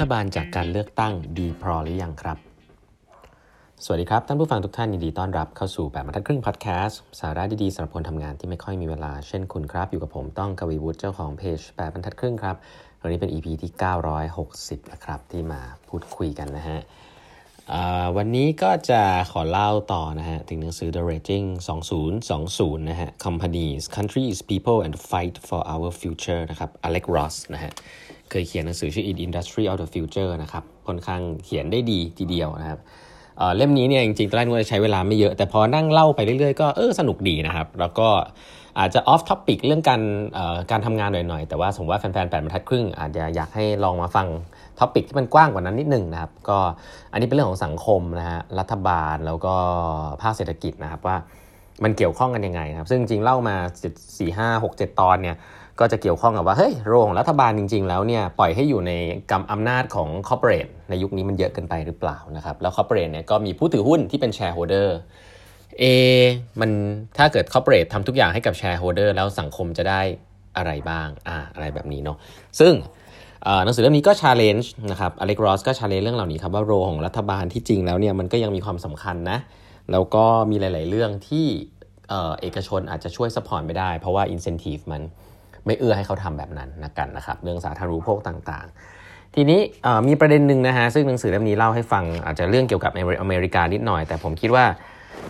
ฐบาลจากการเลือกตั้งดีพอหรือยังครับ สวัสดีครับ ท่านผู้ฟังทุกท่านยินดีต้อนรับเข้าสู่แบบบรรทัดครึ่งพอดแคสต์สาระดีๆสำหรับคนทำงานที่ไม่ค่อยมีเวลาเช่นคุณครับ อยู่กับผมต้องกวีวุฒิเจ้าของเพจแบบบรรทัดครึ่งครับวันนี้เป็น EP ที่ 960นะครับที่มาพูดคุยกันนะฮะวันนี้ก็จะขอเล่าต่อนะฮะ ถึงหนังสือ The Raging 2020 นะฮะ Companies Countries People and Fight for Our Future นะครับ Alex Ross นะฮะ เคยเขียนหนังสือชื่อ The Industry of the Future นะครับค่อนข้างเขียนได้ดีทีเดียวนะครับเล่มนี้เนี่ยจริงๆตอนแรกว่าจะใช้เวลาไม่เยอะ แต่พอนั่งเล่าไปเรื่อยๆก็เออสนุกดีนะครับ แล้วก็อาจจะ off topic เรื่องการการทำงานหน่อยๆ แต่ว่าผมว่าแฟนๆแปดบรรทัดครึ่งอาจจะอยากให้ลองมาฟัง topic ที่มันกว้างกว่านั้นนิดนึงนะครับ ก็อันนี้เป็นเรื่องของสังคมนะฮะรัฐบาลแล้วก็ภาคเศรษฐกิจนะครับว่ามันเกี่ยวข้องกันยังไงครับ ซึ่งจริงๆเล่ามาสี่ห้าหกเจ็ดตอนเนี่ย ก็จะเกี่ยวข้องกับว่าเฮ้ยโรงของรัฐบาลจริงๆ แล้วเนี่ยปล่อยให้อยู่ในกำอำนาจของคอร์เปอเรทในยุคนี้มันเยอะเกินไปหรือเปล่านะครับแล้วคอร์เปอเรทเนี่ยก็มีผู้ถือหุ้นที่เป็นแชร์โฮเดอร์เอมันถ้าเกิดคอร์เปอเรททำทุกอย่างให้กับแชร์โฮเดอร์แล้วสังคมจะได้อะไรบ้างอ่าอะไรแบบนี้เนาะซึ่งหนังสือเล่มนี้ก็ชาเลนจ์นะครับอเล็กรอสก็ชาเลนจ์เรื่องเหล่านี้ครับว่าโรของรัฐบาลที่จริงแล้วเนี่ยมันก็ยังมีความสำคัญนะแล้วก็มีหลาย ๆ เรื่องที่เอกชนอาจจะช่วยสปอร์ตไม่ได้ เพราะว่าอินเซนティブมัน ไม่เอื้อให้เขาทำแบบนั้นนะกันนะครับเรื่องสาธารณูปโภคต่างๆ ทีนี้มีประเด็นหนึ่งนะฮะซึ่งหนังสือเล่มนี้เล่าให้ฟังอาจจะเรื่องเกี่ยวกับอเมริกานิดหน่อย แต่ผมคิดว่า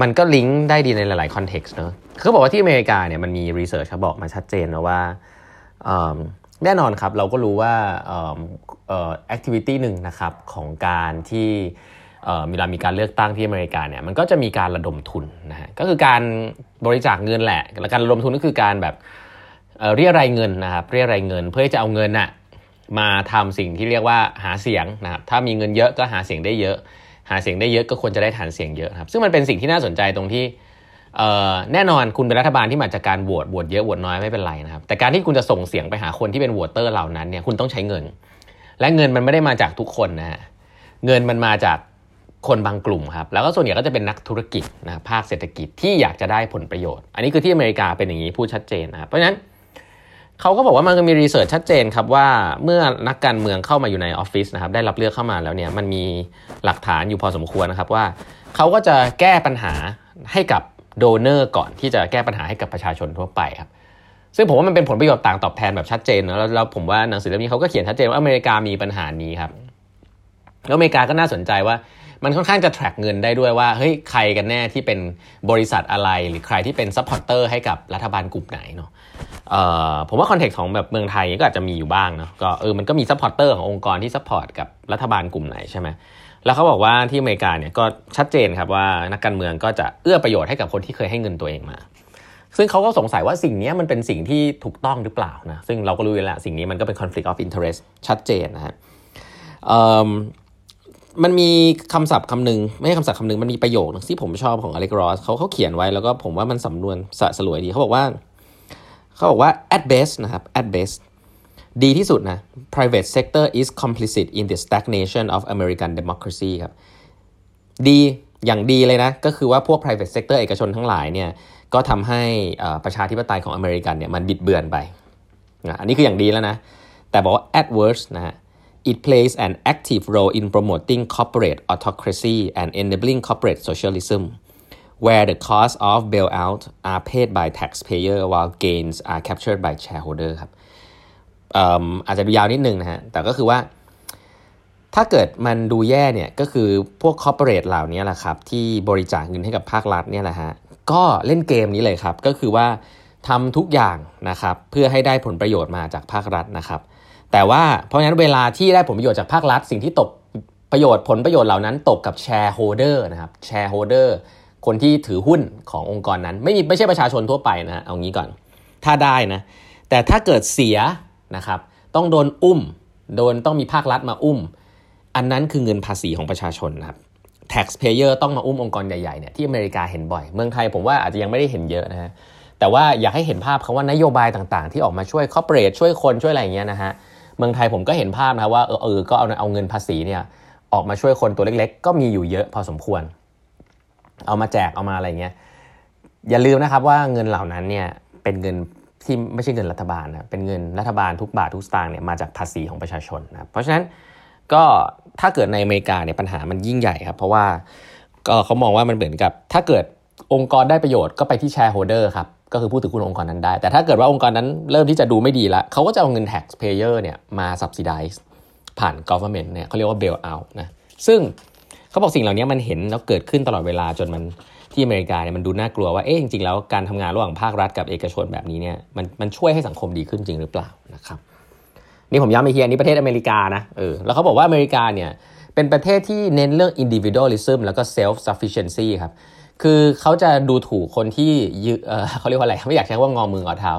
มันก็ลิงก์ได้ดีในหลายๆ context เนอะเขาบอกว่าที่อเมริกาเนี่ยมันมี research เขาบอกมาชัดเจนนะว่าแน่นอนครับเราก็รู้ว่า activity หนึ่งนะครับของการที่มีเวลามีการเลือกตั้งที่อเมริกาเนี่ยมันก็จะมีการระดมทุนนะฮะก็คือการบริจาคเงินแหละ และการระดมทุนก็คือการแบบ เรียรายเงินนะครับเรียรายเงิน เพื่อจะเอาเงินน่ะมาทำสิ่งที่เรียกว่าหาเสียงนะครับถ้ามีเงินเยอะก็หาเสียงได้เยอะ หาเสียงได้เยอะก็ควรจะได้ฐานเสียงเยอะครับซึ่งมันเป็นสิ่งที่น่าสนใจตรงที่แน่นอนคุณเป็นรัฐบาลที่มาจากการโหวตโหวตเยอะโหวตน้อยไม่เป็นไรนะครับแต่การที่คุณจะส่งเสียงไปหาคนที่เป็นโหวตเตอร์เหล่านั้นเนี่ยคุณต้องใช้เงิน และเงินมันไม่ได้มาจากทุกคนนะฮะเงินมันมาจากคนบางกลุ่มครับแล้วก็ส่วนใหญ่ก็จะเป็นนักธุรกิจนะภาคเศรษฐกิจที่อยากจะได้ผลประโยชน์ อันนี้คือที่อเมริกาเป็นอย่างนี้พูดชัดเจนนะครับเพราะฉะนั้น เขาก็บอกว่ามันก็มีรีเสิร์ชชัดเจนครับว่าเมื่อนักการเมืองเข้ามาอยู่ในออฟฟิศนะครับได้รับเลือกเข้ามาแล้วเนี่ยมันมีหลักฐานอยู่พอสมควรนะครับว่าเขาก็จะแก้ปัญหาให้กับโดเนอร์ก่อนที่จะแก้ปัญหาให้กับประชาชนทั่วไปครับซึ่งผมว่ามันเป็นผลประโยชน์ต่างตอบแทนแบบชัดเจนนะแล้วผมว่าหนังสือเล่มนี้เขาก็เขียนชัดเจนว่าอเมริกามีปัญหานี้ครับแล้วอเมริกาก็น่าสนใจว่า มันค่อนข้างจะ track เงินได้ด้วยว่าเฮ้ยใครกันแน่ที่เป็นบริษัทอะไร หรือใครที่เป็น supporter ให้กับรัฐบาลกลุ่มไหนเนาะผมว่า context ของแบบเมืองไทยก็อาจจะมีอยู่บ้างเนาะก็เออมันก็มี supporter ขององค์กรที่ support กับรัฐบาลกลุ่มไหนใช่ไหมแล้วเขาบอกว่าที่อเมริกาเนี่ยก็ชัดเจนครับว่านักการเมืองก็จะเอื้อประโยชน์ให้กับคนที่เคยให้เงินตัวเองมา ซึ่งเขาก็สงสัยว่าสิ่งนี้มันเป็นสิ่งที่ถูกต้องหรือเปล่านะซึ่งเราก็รู้อยู่แล้วสิ่งนี้มันก็เป็น conflict of interest ชัดเจนนะฮะ มันมีคำศัพท์คำหนึ่งไม่ใช่คำศัพท์คำหนึ่งมันมีประโยคที่ผมชอบของอเล็กรอสเขาเขาเขียนไว้แล้วก็ผมว่ามันสำนวนสะสลวยดีเขาบอกว่า เขาบอกว่า at best นะครับ at best ดีที่สุดนะ private sector is complicit in the stagnation of American democracy ครับ ดีอย่างดีเลยนะ ก็คือว่าพวก private sector เอกชนทั้งหลายเนี่ยก็ทำให้ประชาธิปไตยของอเมริกันเนี่ยมันบิดเบือนไป อันนี้คืออย่างดีแล้วนะ แต่บอกว่า at worst นะฮะ it plays an active role in promoting corporate autocracy and enabling corporate socialism where the cost of bailout are paid by taxpayer while gains are captured by shareholder ครับอาจจะดูยาวนิดนึงนะฮะ แต่ก็คือว่าถ้าเกิดมันดูแย่เนี่ยก็คือพวก corporate เหล่านี้แหละครับที่บริจาคเงินให้กับภาครัฐเนี่ยแหละฮะก็เล่นเกมนี้เลยครับ ก็คือว่าทำทุกอย่างนะครับเพื่อให้ได้ผลประโยชน์มาจากภาครัฐนะครับ แต่ว่าเพราะฉะนั้นเวลาที่ได้ผลประโยชน์จากภาครัฐ สิ่งที่ตกประโยชน์ผลประโยชน์เหล่านั้นตกกับ shareholder นะครับ shareholder คนที่ถือหุ้นขององค์กรนั้น ไม่มีไม่ใช่ประชาชนทั่วไปนะเอางี้ก่อน ถ้าได้นะแต่ถ้าเกิดเสียนะครับต้องโดนอุ้ม โดนต้องมีภาครัฐมาอุ้ม อันนั้นคือเงินภาษีของประชาชนนะครับ taxpayer ต้องมาอุ้มองค์กรใหญ่ๆเนี่ยที่อเมริกาเห็นบ่อย เมืองไทยผมว่าอาจจะยังไม่ได้เห็นเยอะนะฮะแต่ว่าอยากให้เห็นภาพคาว่านโยบายต่างๆ ที่ออกมาช่วยคอร์เปอเรทช่วยคนช่วยอะไรอย่างเงี้ยนะฮะ เมืองไทยผมก็เห็นภาพนะว่าเออเออก็เอาเอาเงินภาษีเนี่ยออกมาช่วยคนตัวเล็กๆ ก็มีอยู่เยอะพอสมควร เอามาแจกเอามาอะไรเงี้ยอย่าลืมนะครับว่าเงินเหล่านั้นเนี่ยเป็นเงินที่ไม่ใช่เงินรัฐบาลนะเป็นเงินรัฐบาลทุกบาททุกสตางค์เนี่ยมาจากภาษีของประชาชนนะเพราะฉะนั้นก็ถ้าเกิดในอเมริกาเนี่ยปัญหามันยิ่งใหญ่ครับ เพราะว่าก็เขามองว่ามันเหมือนกับ ถ้าเกิดองค์กรได้ประโยชน์ก็ไปที่ shareholder ครับ ก็คือผู้ถือหุ้นองค์กรนั้นได้ แต่ถ้าเกิดว่าองค์กรนั้นเริ่มที่จะดูไม่ดีละเขาก็จะเอาเงิน taxpayer เนี่ยมา subsidize ผ่าน government เนี่ยเขาเรียกว่า bail out นะซึ่งเขาบอกสิ่งเหล่านี้มันเห็นแล้วเกิดขึ้นตลอดเวลาจนมันที่อเมริกาเนี่ยมันดูน่ากลัวว่าเอ๊ะจริงๆแล้วการทำงานระหว่างภาครัฐกับเอกชนแบบนี้เนี่ยมันมันช่วยให้สังคมดีขึ้นจริงหรือเปล่านะครับนี่ผมย้ำอีกทีอันนี้ประเทศอเมริกานะเออแล้วเขาบอกว่าอเมริกาเนี่ยเป็นประเทศที่เน้นเรื่อง individualism แล้วก็ self sufficiency ครับ คือเขาจะดูถูกคนที่ยืเออเขาเรียกว่าอะไรไม่อยากใช้ว่างอมืองอเท้า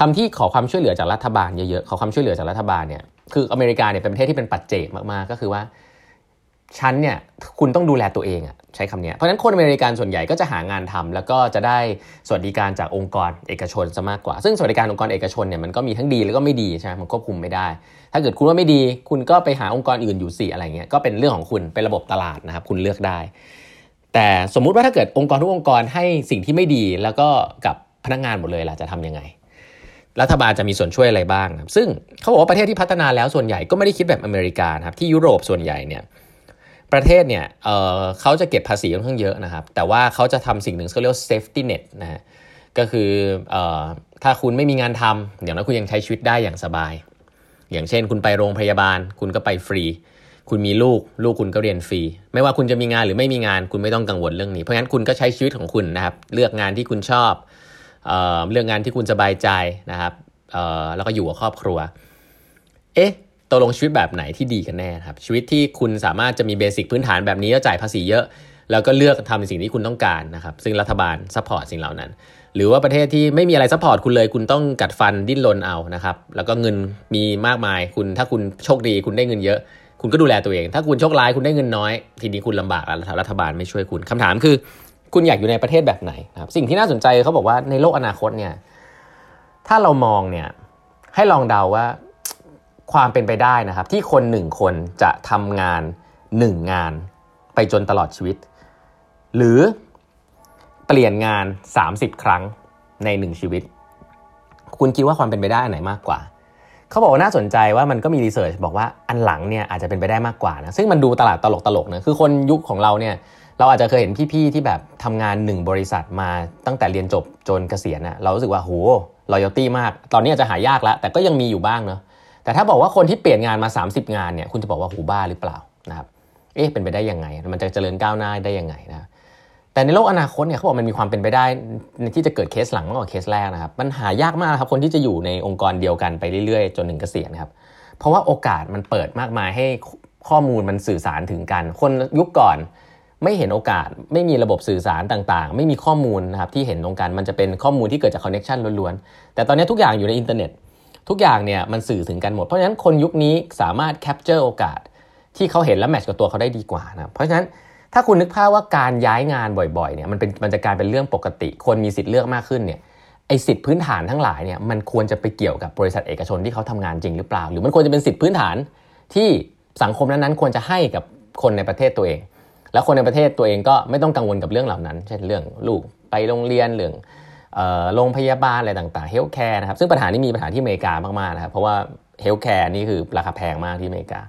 คำที่ขอความช่วยเหลือจากรัฐบาลเยอะๆขอความช่วยเหลือจากรัฐบาลเนี่ยคืออเมริกาเนี่ยเป็นประเทศที่เป็นปัจเจกมากๆก็คือว่าฉันเนี่ยคุณต้องดูแลตัวเองอะใช้คำนี้เพราะฉะนั้นคนอเมริกันส่วนใหญ่ก็จะหางานทำแล้วก็จะได้สวัสดิการจากองค์กรเอกชนซะมากกว่า ซึ่งสวัสดิการองค์กรเอกชนเนี่ยมันก็มีทั้งดีแล้วก็ไม่ดีใช่ไหมมันควบคุมไม่ได้ ถ้าเกิดคุณว่าไม่ดี คุณก็ไปหาองค์กรอื่นอยู่สิอะไรเงี้ยก็เป็นเรื่องของคุณเป็นระบบตลาดนะครับคุณเลือกได้ แต่สมมุติว่าถ้าเกิดองค์กรทุกองค์กรให้สิ่งที่ไม่ดีแล้วก็กับพนักงานหมดเลยล่ะจะทํำยังไง รัฐบาลจะมีส่วนช่วยอะไรบ้างซึ่งเขาบอกว่าประเทศที่พัฒนาแล้วส่วนใหญ่ก็ไม่ได้คิดแบบอเมริกาครับที่ยุโรปส่วนใหญ่เนี่ยประเทศเนี่ยเเขาจะเก็บภาษีค่อนข้างเยอะนะครับ แต่ว่าเขาจะทำสิ่งหนึ่งเขาเรียกว่า safety net นะฮะก็คืออถ้าคุณไม่มีงานทำอย่างนั้นคุณยังใช้ชีวิตได้อย่างสบาย อย่างเช่น คุณไปโรงพยาบาล คุณก็ไปฟรี คุณมีลูกลูกคุณก็เรียนฟรี ไม่ว่าคุณจะมีงานหรือไม่มีงานคุณไม่ต้องกังวลเรื่องนี้ เพราะงั้นคุณก็ใช้ชีวิตของคุณนะครับ เลือกงานที่คุณชอบเอเลือกงานที่คุณสบายใจนะครับแล้วก็อยู่กับครอบครัว เอ๊ะตกลงชีวิตแบบไหนที่ดีกันแน่ครับ ชีวิตที่คุณสามารถจะมี basic พื้นฐานแบบนี้แล้วจ่ายภาษีเยอะ แล้วก็เลือกทำในสิ่งที่คุณต้องการนะครับซึ่งรัฐบาล support สิ่งเหล่านั้น หรือว่าประเทศที่ไม่มีอะไร support คุณเลยคุณต้องกัดฟันดิ้นรนเอานะครับแล้วก็เงินมีมากมายคุณถ้าคุณโชคดีคุณได้เงินเยอะ คุณก็ดูแลตัวเอง ถ้าคุณโชคร้ายคุณได้เงินน้อย ทีนี้คุณลำบากแล้วรัฐบาลไม่ช่วยคุณคำถามคือ คุณอยากอยู่ในประเทศแบบไหนครับสิ่งที่น่าสนใจเขาบอกว่าในโลกอนาคตเนี่ยถ้าเรามองเนี่ยให้ลองเดาว่าความเป็นไปได้นะครับ ที่คนหนึ่งคนจะทำงานหนึ่งงานไปจนตลอดชีวิต หรือเปลี่ยนงาน 30 ครั้งในหนึ่งชีวิต คุณคิดว่าความเป็นไปได้อันไหนมากกว่า เขาบอกว่าน่าสนใจว่ามันก็มีรีเสิร์ชบอกว่าอันหลังเนี่ยอาจจะเป็นไปได้มากกว่านะซึ่งมันดูตลาดตลกตลกนะคือคนยุคของเราเนี่ยเราอาจจะเคยเห็นพี่ๆที่แบบทำงานหนึ่งบริษัทมาตั้งแต่เรียนจบจนเกษียณนะเรารู้สึกว่าโหรอยัลตี้มาก ตอนนี้อาจจะหายากแล้ว แต่ก็ยังมีอยู่บ้างเนาะแต่ถ้าบอกว่าคนที่เปลี่ยนงานมา 30 งานเนี่ยคุณจะบอกว่าหูบ้าหรือเปล่านะครับเอ๊ะเป็นไปได้ยังไง มันจะเจริญก้าวหน้าได้ยังไงนะ แต่ในโลกอนาคตเนี่ยเขาบอกมันมีความเป็นไปได้ที่จะเกิดเคสหลังมากกว่าเคสแรกนะครับมันหายากมากครับคนที่จะอยู่ในองค์กรเดียวกันไปเรื่อยๆ จนถึงเกษียณครับเพราะว่าโอกาสมันเปิดมากมายให้ข้อมูลมันสื่อสารถึงกัน คนยุคก่อนไม่เห็นโอกาสไม่มีระบบสื่อสารต่างๆ ไม่มีข้อมูลนะครับที่เห็นตรงกันมันจะเป็นข้อมูลที่เกิดจาก connection ล้วนๆ แต่ตอนนี้ทุกอย่างอยู่ในอินเทอร์เน็ต ทุกอย่างเนี่ยมันสื่อถึงกันหมด เพราะฉะนั้นคนยุคนี้สามารถ capture โอกาสที่เขาเห็นและ match กับตัวเขาได้ดีกว่านะเพราะฉะนั้น ถ้าคุณนึกภาพว่าการย้ายงานบ่อยๆเนี่ยมันเป็นมันจะกลายเป็นเรื่องปกติ คนมีสิทธิ์เลือกมากขึ้นเนี่ยไอ้สิทธิพื้นฐานทั้งหลายเนี่ยมันควรจะไปเกี่ยวกับบริษัทเอกชนที่เขาทำงานจริงหรือเปล่า หรือมันควรจะเป็นสิทธิพื้นฐานที่สังคมนั้นๆควรจะให้กับคนในประเทศตัวเอง แล้วคนในประเทศตัวเองก็ไม่ต้องกังวลกับเรื่องเหล่านั้น เช่นเรื่องลูกไปโรงเรียนเรื่องโรงพยาบาลอะไรต่างๆ healthcare นะครับซึ่งปัญหานี้มีปัญหาที่อเมริกามากๆนะครับเพราะว่า healthcare นี่คือราคาแพงมากที่อเมริกา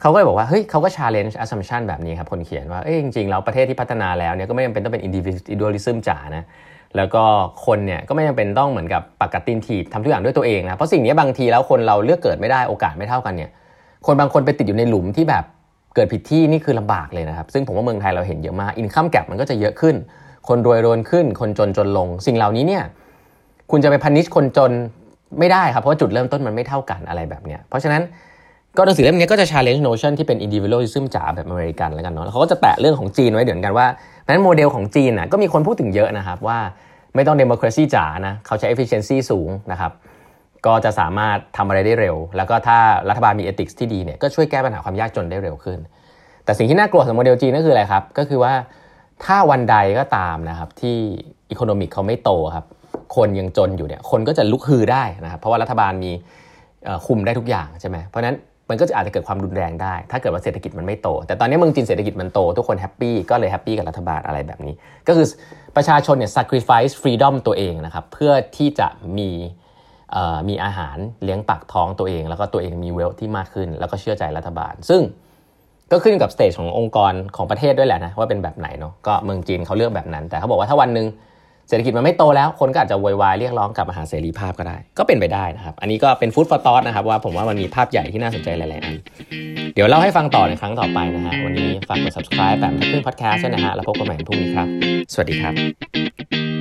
เขาก็เลยบอกว่าเฮ้ยเขาก็ challenge assumption แบบนี้ครับคนเขียนว่าเอ้ยจริงๆแล้วประเทศที่พัฒนาแล้วเนี่ยก็ไม่จำเป็นต้องเป็น individualism จ๋านะแล้วก็คนเนี่ยก็ไม่จำเป็นต้องเหมือนกับปากกัดตีนถีบทำทุกอย่างด้วยตัวเองนะเพราะสิ่งนี้บางทีแล้วคนเราเลือกเกิดไม่ได้โอกาสไม่เท่ากันเนี่ยคนบางคนไปติดอยู่ในหลุมที่แบบเกิดผิดที่นี่คือลำบากเลยนะครับ ซึ่งผมว่าเมืองไทยเราเห็นเยอะมากอินคัมแกรมันก็จะเยอะขึ้น คนรวยรวนขึ้น คนจนจนลง สิ่งเหล่านี้เนี่ยคุณจะไปพันิชคนจนไม่ได้ครับเพราะจุดเริ่มต้นมันไม่เท่ากันอะไรแบบเนี้ยเพราะฉะนั้น ก็หนังสือเล่มนี้ก็จะ challenge notion ที่เป็น individualism จ๋าแบบอเมริกันแล้วกันเนาะเขาก็จะแปะเรื่องของจีนไว้เดี๋ยวกันว่านั้นโมเดลของจีนน่ะก็มีคนพูดถึงเยอะนะครับว่าไม่ต้อง democracy จ๋านะเขาใช้ efficiency สูงนะครับก็จะสามารถทำอะไรได้เร็ว แล้วก็ถ้ารัฐบาลมี ethics ที่ดีเนี่ยก็ช่วยแก้ปัญหาความยากจนได้เร็วขึ้น แต่สิ่งที่น่ากลัวสำหรับโมเดลจีนก็คืออะไรครับก็คือว่าถ้าวันใดก็ตามนะครับที่ economic เขาไม่โตครับคนยังจนอยู่เนี่ยคนก็จะลุกฮือได้นะครับเพราะว่ารัฐบาลมีคุมได้ทุกอย่างใช่ไหมเพราะนั้น มันก็จะอาจจะเกิดความรุนแรงได้ ถ้าเกิดว่าเศรษฐกิจมันไม่โต แต่ตอนนี้เมืองจีนเศรษฐกิจมันโต ทุกคน happy ก็เลย happy กับรัฐบาลอะไรแบบนี้ ก็คือประชาชนเนี่ย sacrifice freedom ตัวเองนะครับเพื่อที่จะมีมีอาหารเลี้ยงปากท้องตัวเอง แล้วก็ตัวเองมี wealth ที่มากขึ้น แล้วก็เชื่อใจรัฐบาล ซึ่งก็ขึ้นกับ stage ขององค์กรของประเทศด้วยแหละนะว่าเป็นแบบไหนเนาะก็เมืองจีนเขาเลือกแบบนั้น แต่เขาบอกว่าถ้าวันหนึ่ง เศรษฐกิจมันไม่โตแล้วคนก็อาจจะโวยวายเรียกร้องกลับมาหาเสรีภาพก็ได้ ก็เป็นไปได้นะครับ อันนี้ก็เป็น food for thought นะครับว่าผมว่ามันมีภาพใหญ่ที่น่าสนใจหลายๆอันเดี๋ยวเล่าให้ฟังต่อในครั้งต่อไปนะฮะวันนี้ฝากกด subscribe แบบทักครึ่งพอดแคสต์ด้วยนะฮะแล้วพบกันใหม่พรุ่งนี้ครับ สวัสดีครับ